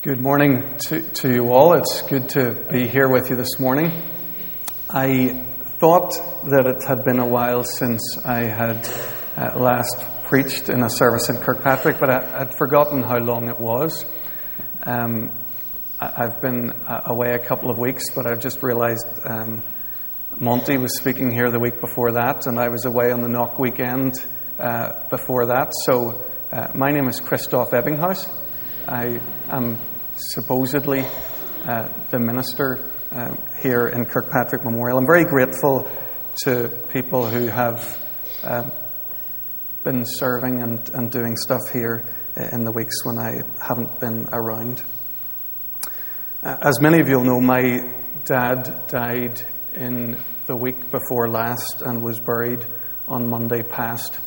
Good morning to, to you all. It's good to be here with you this morning. I thought that it had been a while since I had uh, last preached in a service in Kirkpatrick, but I, would forgotten how long it was. Um, I, have been uh, away a couple of weeks, but I've just realised um, Monty was speaking here the week before that, and I was away on the Knock weekend uh, before that. So uh, my name is Christoph Ebbinghaus. I am supposedly uh, the minister uh, here in Kirkpatrick Memorial. I'm very grateful to people who have uh, been serving and, and doing stuff here in the weeks when I haven't been around. Uh, as many of you will know, my dad died in the week before last and was buried on Monday past.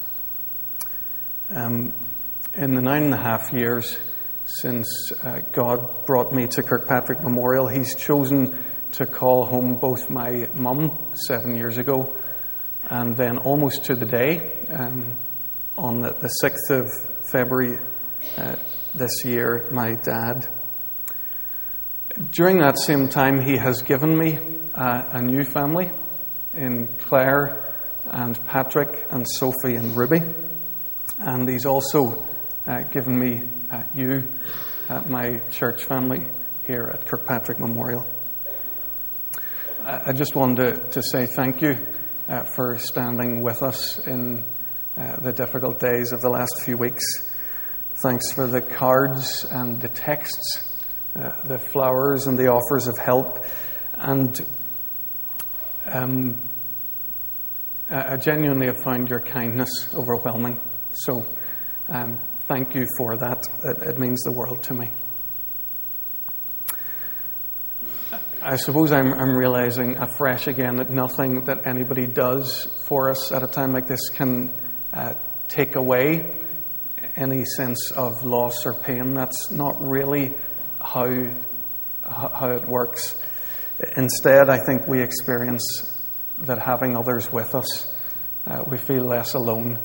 Um, in the nine and a half years since uh, God brought me to Kirkpatrick Memorial, He's chosen to call home both my mum seven years ago and then almost to the day, um, on the, the, 6th of February uh, this year, my dad. During that same time, he has given me uh, a new family in Claire and Patrick and Sophie and Ruby. And he's also uh, given me uh, you, uh, my church family here at Kirkpatrick Memorial. I just wanted to, to say thank you uh, for standing with us in uh, the difficult days of the last few weeks. Thanks for the cards and the texts, uh, the flowers and the offers of help. And um, I genuinely have found your kindness overwhelming. So um, thank you for that. It, it means the world to me. I suppose I'm, I'm, realizing afresh again that nothing that anybody does for us at a time like this can uh, take away any sense of loss or pain. That's not really how, how it works. Instead, I think we experience that having others with us, uh, we feel less alone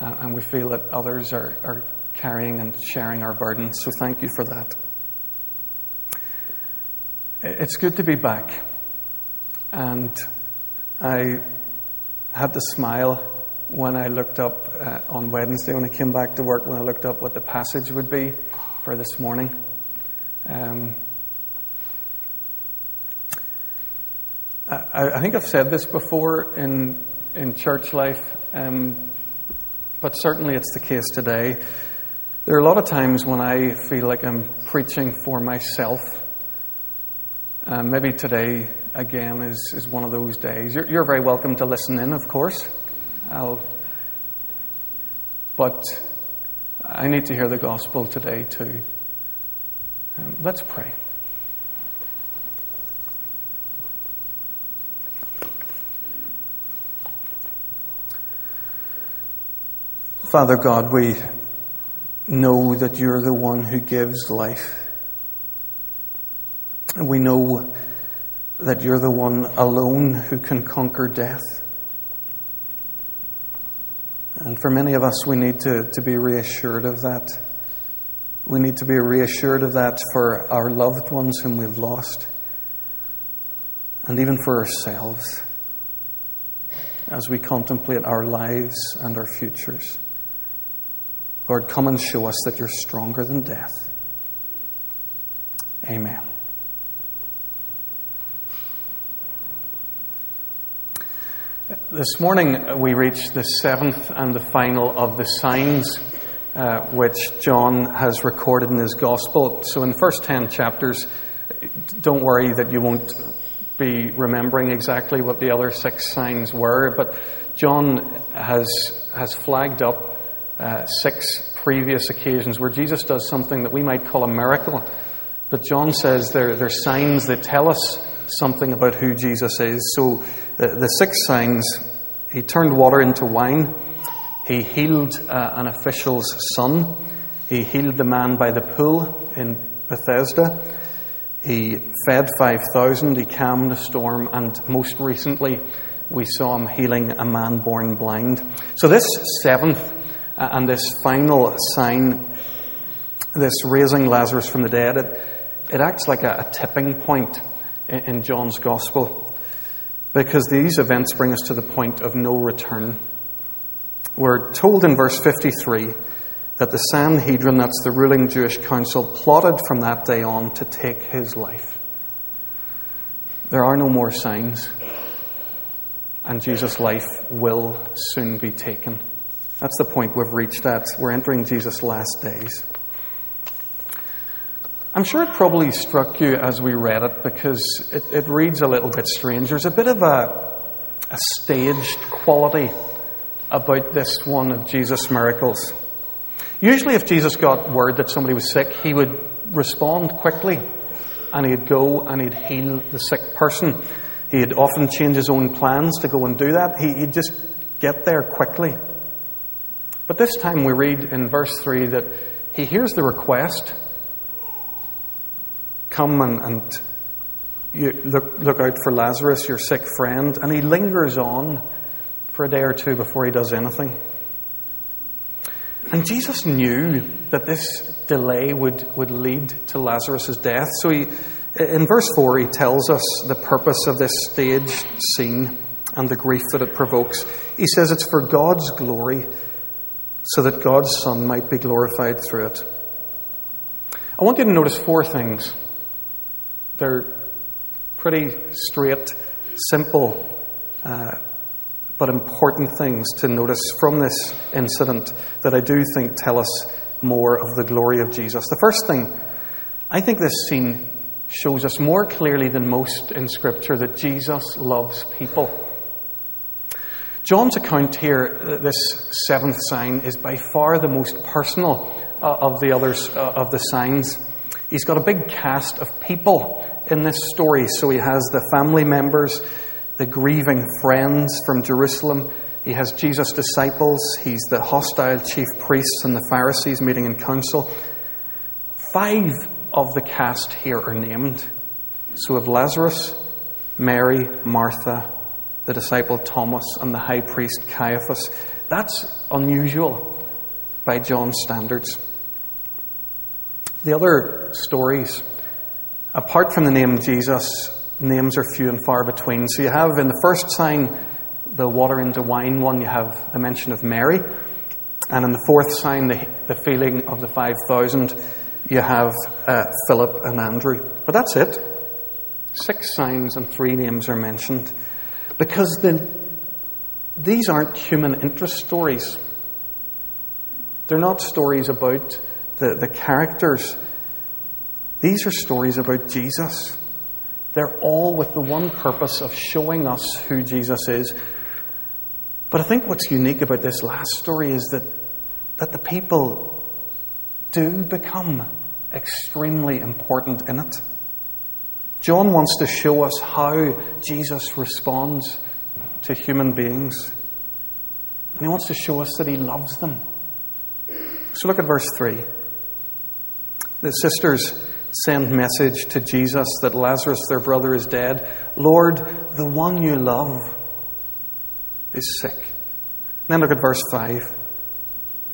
uh, and we feel that others are, are carrying and sharing our burden. So thank you for that. It's good to be back. And I had to smile when I looked up uh, on Wednesday, when I came back to work, when I looked up what the passage would be for this morning. Um, I, I, think I've said this before in, in church life. Um, but certainly it's the case today. There are a lot of times when I feel like I'm preaching for myself. Uh, maybe today, again, is, is one of those days. You're, you're very welcome to listen in, of course. I'll, but I need to hear the gospel today, too. Um, let's pray. Father God, we know that you're the one who gives life. We know that you're the one alone who can conquer death. And for many of us, we need to, to be reassured of that. We need to be reassured of that for our loved ones whom we've lost, and even for ourselves as we contemplate our lives and our futures. Lord, come and show us that you're stronger than death. Amen. This morning we reach the seventh and the final of the signs uh, which John has recorded in his gospel. So, in the first ten chapters, don't worry that you won't be remembering exactly what the other six signs were, but John has, has flagged up uh, six previous occasions where Jesus does something that we might call a miracle. But John says they're, they're signs that tell us something about who Jesus is. So the, the six signs he turned water into wine, he healed uh, an official's son, he healed the man by the pool in Bethesda. He fed 5,000, he calmed a storm, and most recently, we saw him healing a man born blind. So, this seventh Uh, and this final sign this raising Lazarus from the dead, it, it acts like a, a tipping point in, in John's Gospel because these events bring us to the point of no return. We're told in verse 53 that the Sanhedrin, that's the ruling Jewish council, plotted from that day on to take his life. There are no more signs, and Jesus' life will soon be taken. That's the point we've reached at. We're entering Jesus' last days. I'm sure it probably struck you as we read it because it, it reads a little bit strange. There's a bit of a, a staged quality about this one of Jesus' miracles. Usually, if Jesus got word that somebody was sick, he would respond quickly and he'd go and he'd heal the sick person. He'd often change his own plans to go and do that. He'd just get there quickly. But this time we read in verse 3 that he hears the request come and, and you look, look out for Lazarus, your sick friend, and he lingers on for a day or two before he does anything. And Jesus knew that this delay would, would lead to Lazarus' death. So he, in verse 4, he tells us the purpose of this stage scene and the grief that it provokes. He says it's for God's glory, so that God's Son might be glorified through it. I want you to notice four things. They're pretty straight, simple, uh, but important things to notice from this incident that I do think tell us more of the glory of Jesus. The first thing, I think this scene shows us more clearly than most in Scripture that Jesus loves people. John's account here, uh, this seventh sign, is by far the most personal uh, of the others uh, of the signs. He's got a big cast of people in this story. So he has the family members, the grieving friends from Jerusalem. He has Jesus' disciples. He's the hostile chief priests and the Pharisees meeting in council. Five of the cast here are named. So of Lazarus, Mary, Martha, the disciple Thomas, and the high priest Caiaphas. That's unusual by John's standards. The other stories, apart from the name Jesus, names are few and far between. So you have in the first sign, the water into wine one, you have the mention of Mary. And in the fourth sign, the, the feeling of the 5,000, you have uh, Philip and Andrew. But that's it. Six signs and three names are mentioned. Because the, these aren't human interest stories. They're not stories about the, the characters. These are stories about Jesus. They're all with the one purpose of showing us who Jesus is. But I think what's unique about this last story is that, that the people do become extremely important in it. John wants to show us how Jesus responds to human beings. And he wants to show us that he loves them. So look at verse 3. The sisters send message to Jesus that Lazarus, their brother, is dead. Lord, the one you love is sick. And Then look at verse 5.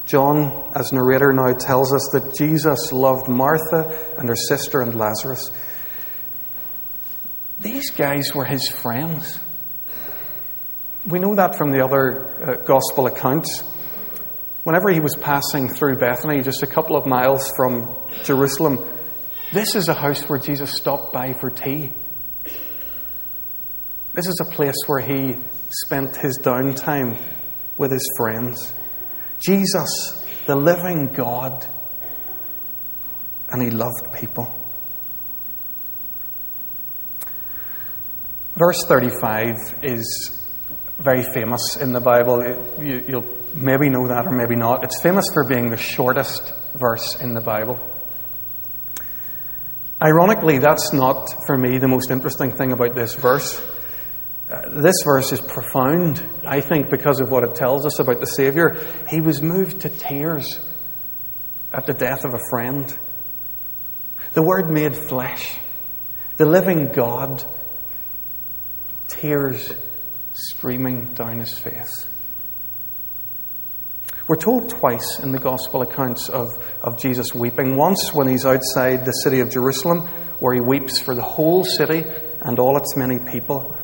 John, as narrator, now tells us that Jesus loved Martha and her sister and Lazarus. These guys were his friends. We know that from the other uh, gospel accounts. Whenever he was passing through Bethany, just a couple of miles from Jerusalem, this is a house where Jesus stopped by for tea. This is a place where he spent his downtime with his friends. Jesus, the living God, and he loved people. Verse 35 is very famous in the Bible. You, will maybe know that or maybe not. It's famous for being the shortest verse in the Bible. Ironically, that's not, for me, the most interesting thing about this verse. Uh, this verse is profound, I think, because of what it tells us about the Saviour. He was moved to tears at the death of a friend. The Word made flesh, the living God, tears streaming down his face. We're told twice in the gospel accounts of, of Jesus weeping. Once when he's outside the city of Jerusalem, where he weeps for the whole city and all its many people.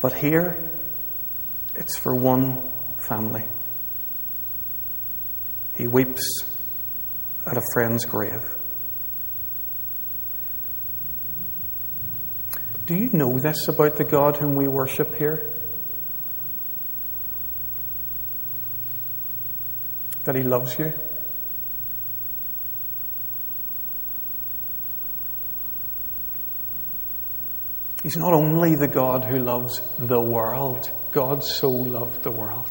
But here, it's for one family. He weeps at a friend's grave. Do you know this about the God whom we worship here? that He loves you? He's not only the God who loves the world, God so loved the world.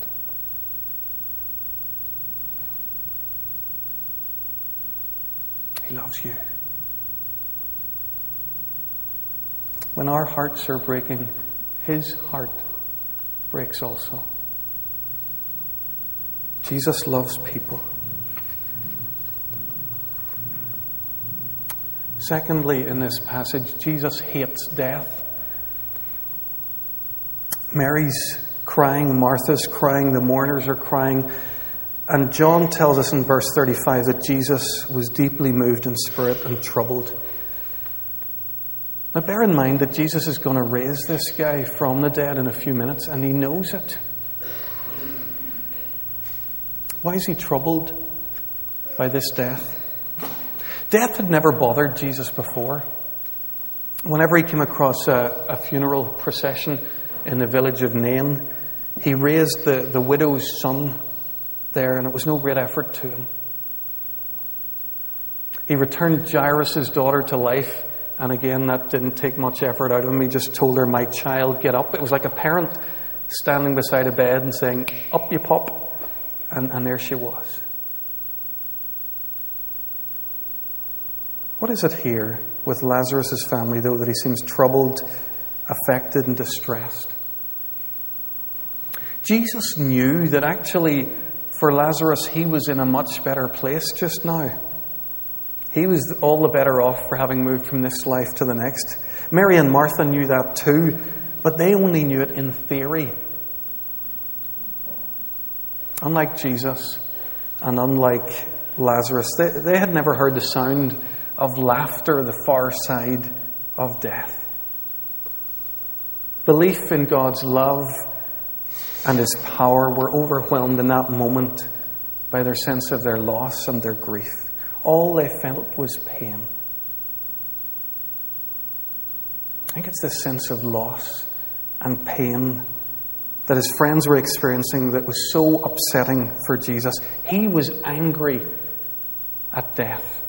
He loves you. When our hearts are breaking, His heart breaks also. Jesus loves people. Secondly, in this passage, Jesus hates death. Mary's crying, Martha's crying, the mourners are crying. And John tells us in verse 35 that Jesus was deeply moved in spirit and troubled. Now, bear in mind that Jesus is going to raise this guy from the dead in a few minutes, and he knows it. Why is he troubled by this death? Death had never bothered Jesus before. Whenever he came across a, a funeral procession in the village of Nain, he raised the, the widow's son there, and it was no great effort to him. He returned Jairus' daughter to life, and again, that didn't take much effort out of. He just told her, My child, get up. It was like a parent standing beside a bed and saying, Up you pop. And, and there she was. What is it here with Lazarus' family, though, that he seems troubled, affected, and distressed? Jesus knew that actually for Lazarus he was in a much better place just now. He was all the better off for having moved from this life to the next. Mary and Martha knew that too, but they only knew it in theory. Unlike Jesus and unlike Lazarus, they, they had never heard the sound of laughter the far side of death. Belief in God's love and His power were overwhelmed in that moment by their sense of their loss and their grief. All they felt was pain. I think it's this sense of loss and pain that his friends were experiencing that was so upsetting for Jesus. He was angry at death.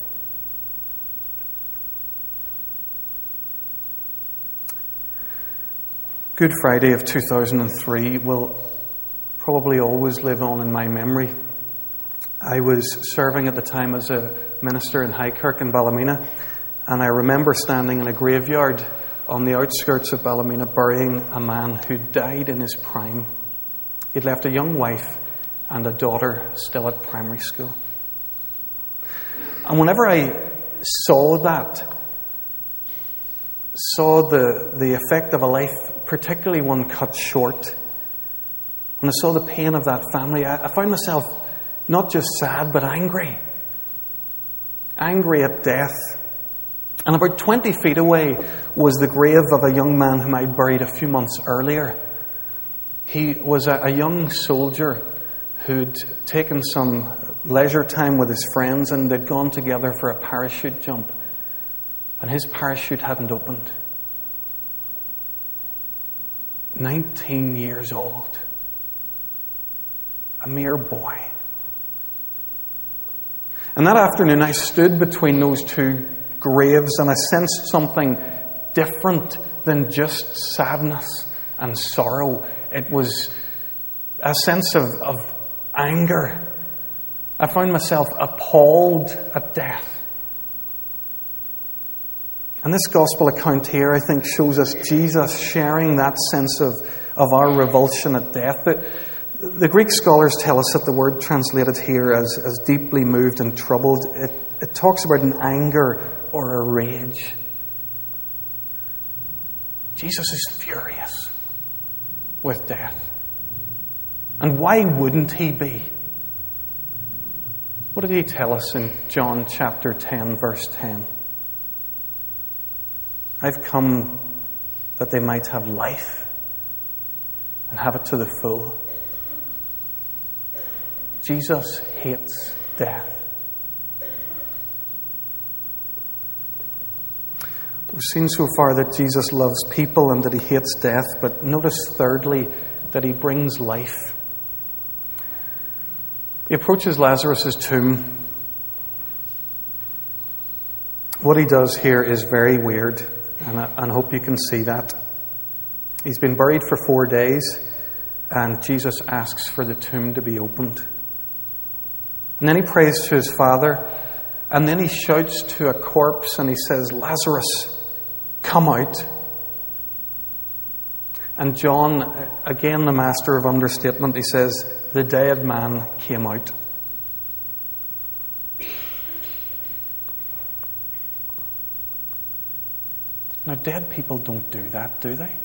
Good Friday of 2003 will probably always live on in my memory. I was serving at the time as a minister in Highkirk in Ballymena, and I remember standing in a graveyard on the outskirts of Ballymena burying a man who died in his prime. He'd left a young wife and a daughter still at primary school. And whenever I saw that, saw the, the effect of a life, particularly one cut short, and I saw the pain of that family, I, I found myself not just sad, but angry. Angry at death and about 20 feet away was the grave of a young man whom I'd buried a few months earlier. He was a, a young soldier who'd taken some leisure time with his friends and they'd gone together for a parachute jump. And his parachute hadn't opened. 19 years old. A mere boy. And that afternoon I stood between those two graves, and I sensed something different than just sadness and sorrow. It was a sense of, of anger. I found myself appalled at death. And this gospel account here, I think, shows us Jesus sharing that sense of, of our revulsion at death. The, the Greek scholars tell us that the word translated here as, as deeply moved and troubled, it, it talks about an anger or a rage. Jesus is furious with death. And why wouldn't he be? What did he tell us in John chapter 10, verse 10? I've come that they might have life and have it to the full. Jesus hates death. We've seen so far that Jesus loves people and that he hates death, but notice thirdly that he brings life. He approaches Lazarus' tomb. What he does here is very weird, and I, and hope you can see that. He's been buried for four days, and Jesus asks for the tomb to be opened. And then he prays to his Father, and then he shouts to a corpse and he says, Lazarus, come out. And John, again the master of understatement, he says, the dead man came out. Now, dead people don't do that, do they?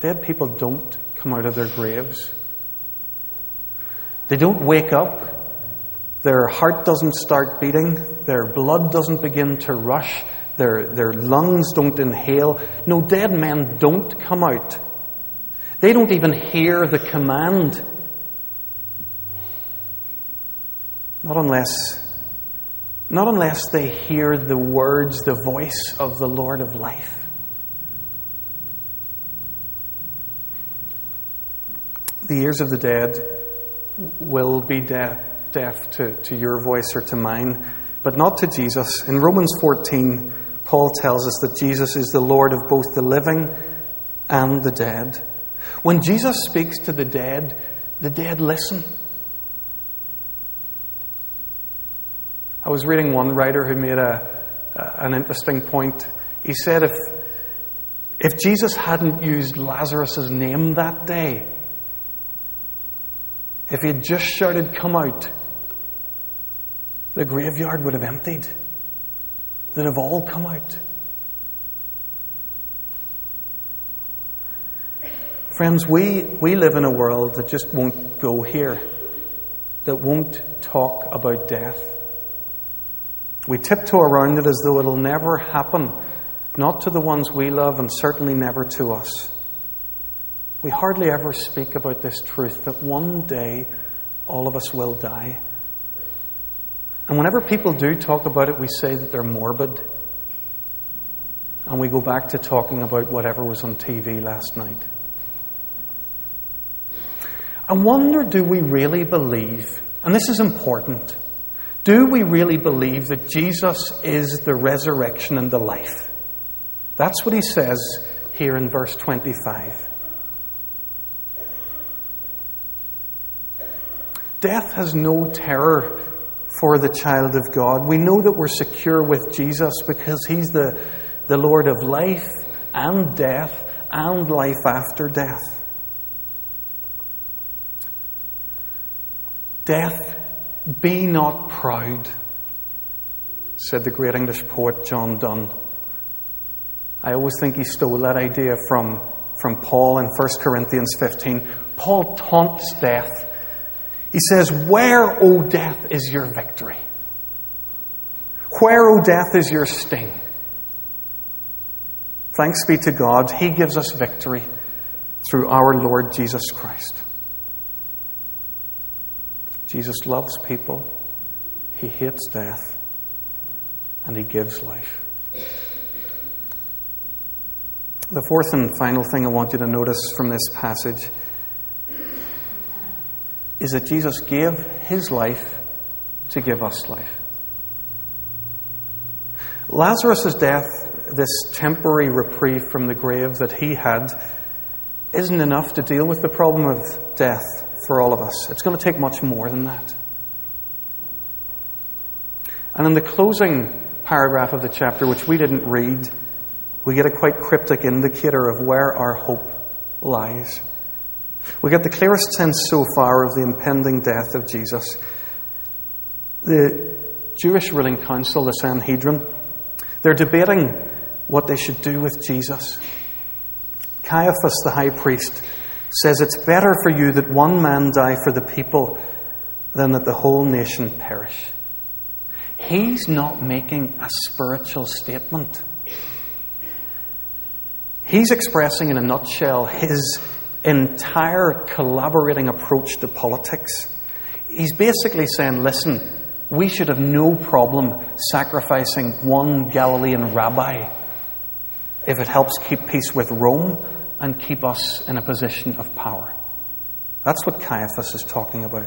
Dead people don't come out of their graves. They don't wake up. Their heart doesn't start beating. Their blood doesn't begin to rush. Their, their lungs don't inhale. No, dead men don't come out. They don't even hear the command. Not unless, not unless they hear the words, the voice of the Lord of life. The ears of the dead will be deaf, deaf to, to your voice or to mine, but not to Jesus. In Romans 14, Paul tells us that Jesus is the Lord of both the living and the dead. When Jesus speaks to the dead, the dead listen. I was reading one writer who made a, an interesting point. He said if, if Jesus hadn't used Lazarus' name that day, if he had just shouted, Come out, the graveyard would have emptied. They'd have all come out. Friends, we, we live in a world that just won't go here, that won't talk about death. We tiptoe around it as though it'll never happen, not to the ones we love and certainly never to us. We hardly ever speak about this truth that one day all of us will die. And whenever people do talk about it, we say that they're morbid. And we go back to talking about whatever was on TV last night. I wonder do we really believe, and this is important, do we really believe that Jesus is the resurrection and the life? That's what he says here in verse 25. Death has no terror for the child of God. We know that we're secure with Jesus because He's the, the Lord of life and death and life after death. Death, be not proud, said the great English poet John Donne. I always think he stole that idea from, from Paul in 1 Corinthians 15. Paul taunts death he says, Where, O death, is your victory? Where, O death, is your sting? Thanks be to God, He gives us victory through our Lord Jesus Christ. Jesus loves people, He hates death, and He gives life. The fourth and final thing I want you to notice from this passage is that Jesus gave his life to give us life. Lazarus' death, this temporary reprieve from the grave that he had, isn't enough to deal with the problem of death for all of us. It's going to take much more than that. And in the closing paragraph of the chapter, which we didn't read, we get a quite cryptic indicator of where our hope lies. We get the clearest sense so far of the impending death of Jesus. The Jewish ruling council, the Sanhedrin, they're debating what they should do with Jesus. Caiaphas, the high priest, says it's better for you that one man die for the people than that the whole nation perish. He's not making a spiritual statement. He's expressing, in a nutshell, his entire collaborating approach to politics. He's basically saying, listen, we should have no problem sacrificing one Galilean rabbi if it helps keep peace with Rome and keep us in a position of power. That's what Caiaphas is talking about.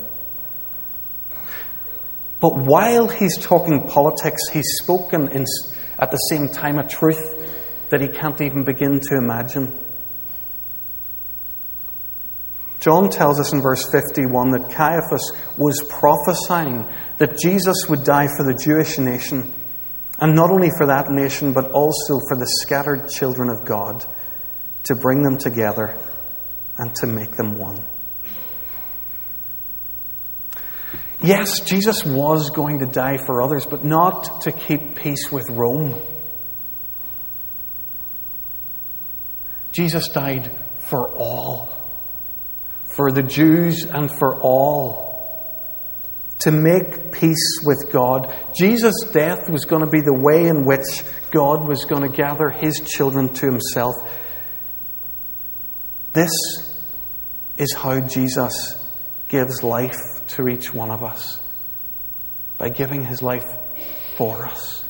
But while he's talking politics, he's spoken in, at the same time a truth that he can't even begin to imagine. John tells us in verse 51 that Caiaphas was prophesying that Jesus would die for the Jewish nation, and not only for that nation, but also for the scattered children of God, to bring them together and to make them one. Yes, Jesus was going to die for others, but not to keep peace with Rome. Jesus died for all, for the Jews and for all, to make peace with God. Jesus' death was going to be the way in which God was going to gather his children to himself. This is how Jesus gives life to each one of us by giving his life for us.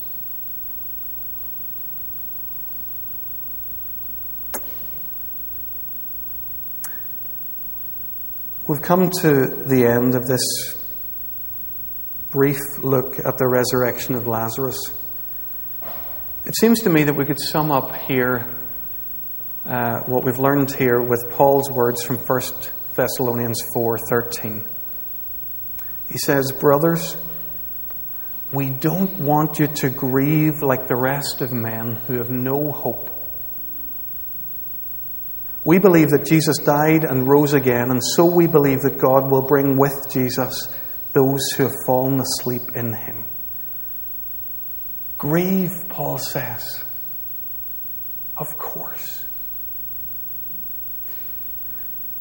We've come to the end of this brief look at the resurrection of Lazarus. It seems to me that we could sum up here uh, what we've learned here with Paul's words from 1 Thessalonians 4:13. He says, "Brothers, we don't want you to grieve like the rest of men who have no hope. We believe that Jesus died and rose again, and so we believe that God will bring with Jesus those who have fallen asleep in him. Grieve, Paul says. Of course.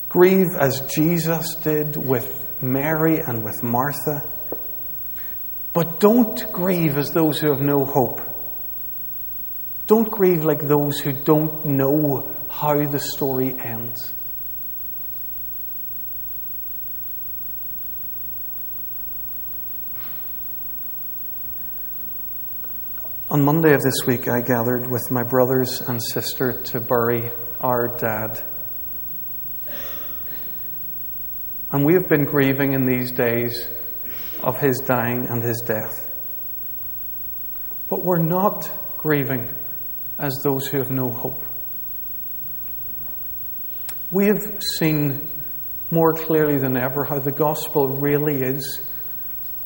Grieve as Jesus did with Mary and with Martha. But don't grieve as those who have no hope. Don't grieve like those who don't know how the story ends. On Monday of this week, I gathered with my brothers and sister to bury our dad. And we have been grieving in these days of his dying and his death. But we're not grieving as those who have no hope. We have seen more clearly than ever how the gospel really is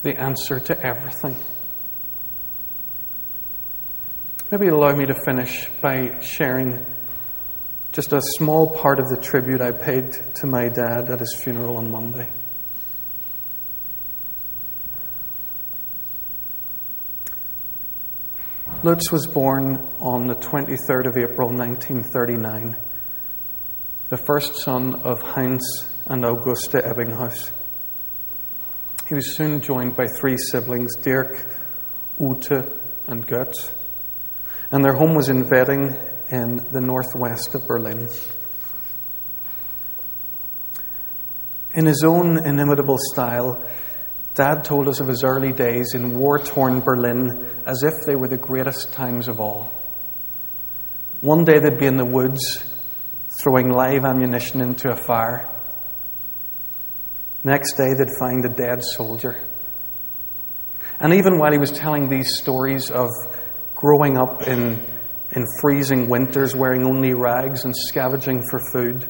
the answer to everything. Maybe allow me to finish by sharing just a small part of the tribute I paid to my dad at his funeral on Monday. Lutz was born on the 23rd of April 1939 the first son of Heinz and Augusta Ebbinghaus. He was soon joined by three siblings, Dirk, Ute, and Götz, and their home was in Wedding in the northwest of Berlin. In his own inimitable style, Dad told us of his early days in war torn Berlin as if they were the greatest times of all. One day they'd be in the woods throwing live ammunition into a fire. Next day, they'd find a dead soldier. And even while he was telling these stories of growing up in, in freezing winters, wearing only rags and scavenging for food,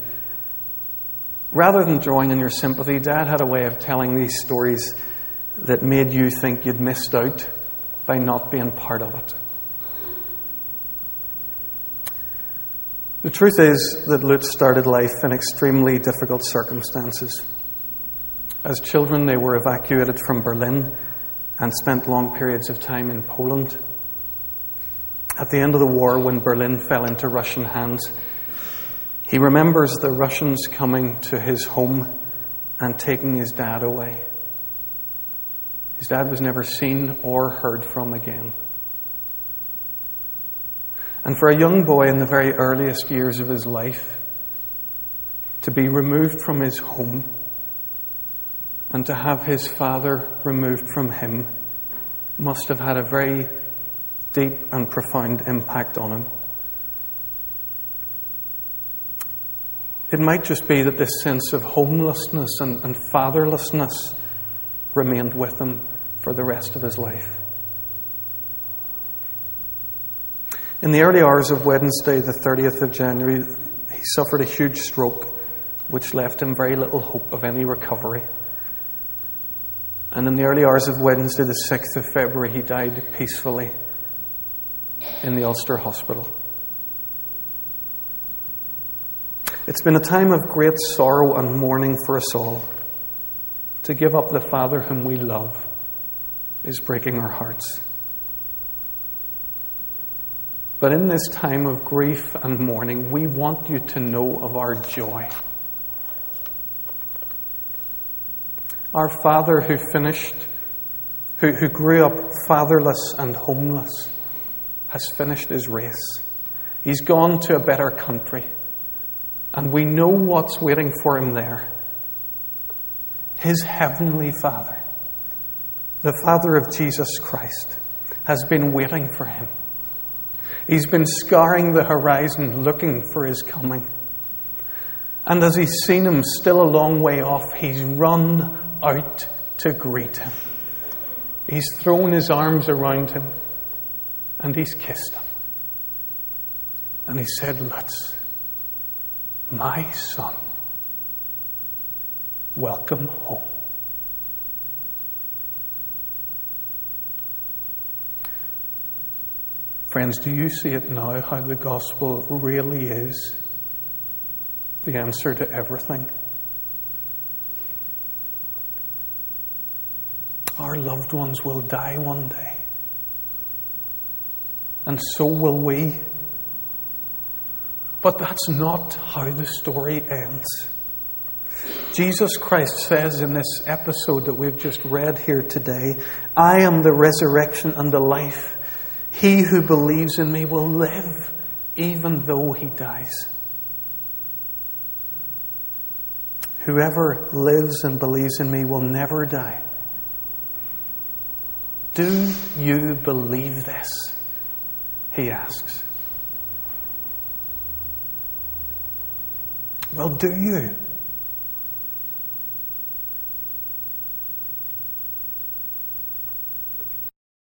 rather than drawing on your sympathy, Dad had a way of telling these stories that made you think you'd missed out by not being part of it. The truth is that Lutz started life in extremely difficult circumstances. As children, they were evacuated from Berlin and spent long periods of time in Poland. At the end of the war, when Berlin fell into Russian hands, He remembers the Russians coming to his home and taking his dad away. His dad was never seen or heard from again. And for a young boy in the very earliest years of his life, to be removed from his home and to have his father removed from him must have had a very deep and profound impact on him. It might just be that this sense of homelessness and, and fatherlessness remained with him for the rest of his life. In the early hours of Wednesday, the 30th of January, he suffered a huge stroke, which left him very little hope of any recovery. And in the early hours of Wednesday, the 6th of February, he died peacefully in the Ulster Hospital. It's been a time of great sorrow and mourning for us all. To give up the Father whom we love is breaking our hearts. But in this time of grief and mourning, we want you to know of our joy. Our Father who finished, who, who grew up fatherless and homeless, has finished his race. He's gone to a better country. And we know what's waiting for him there. His heavenly Father, the Father of Jesus Christ, has been waiting for him. He's been scouring the horizon looking for his coming. And as he's seen him still a long way off, he's run out to greet him. He's thrown his arms around him and he's kissed him. And he said, Lutz my son, welcome home. Friends, do you see it now how the gospel really is the answer to everything? Our loved ones will die one day, and so will we. But that's not how the story ends. Jesus Christ says in this episode that we've just read here today, I am the resurrection and the life. He who believes in me will live even though he dies. Whoever lives and believes in me will never die. Do you believe this? He asks. Well, do you?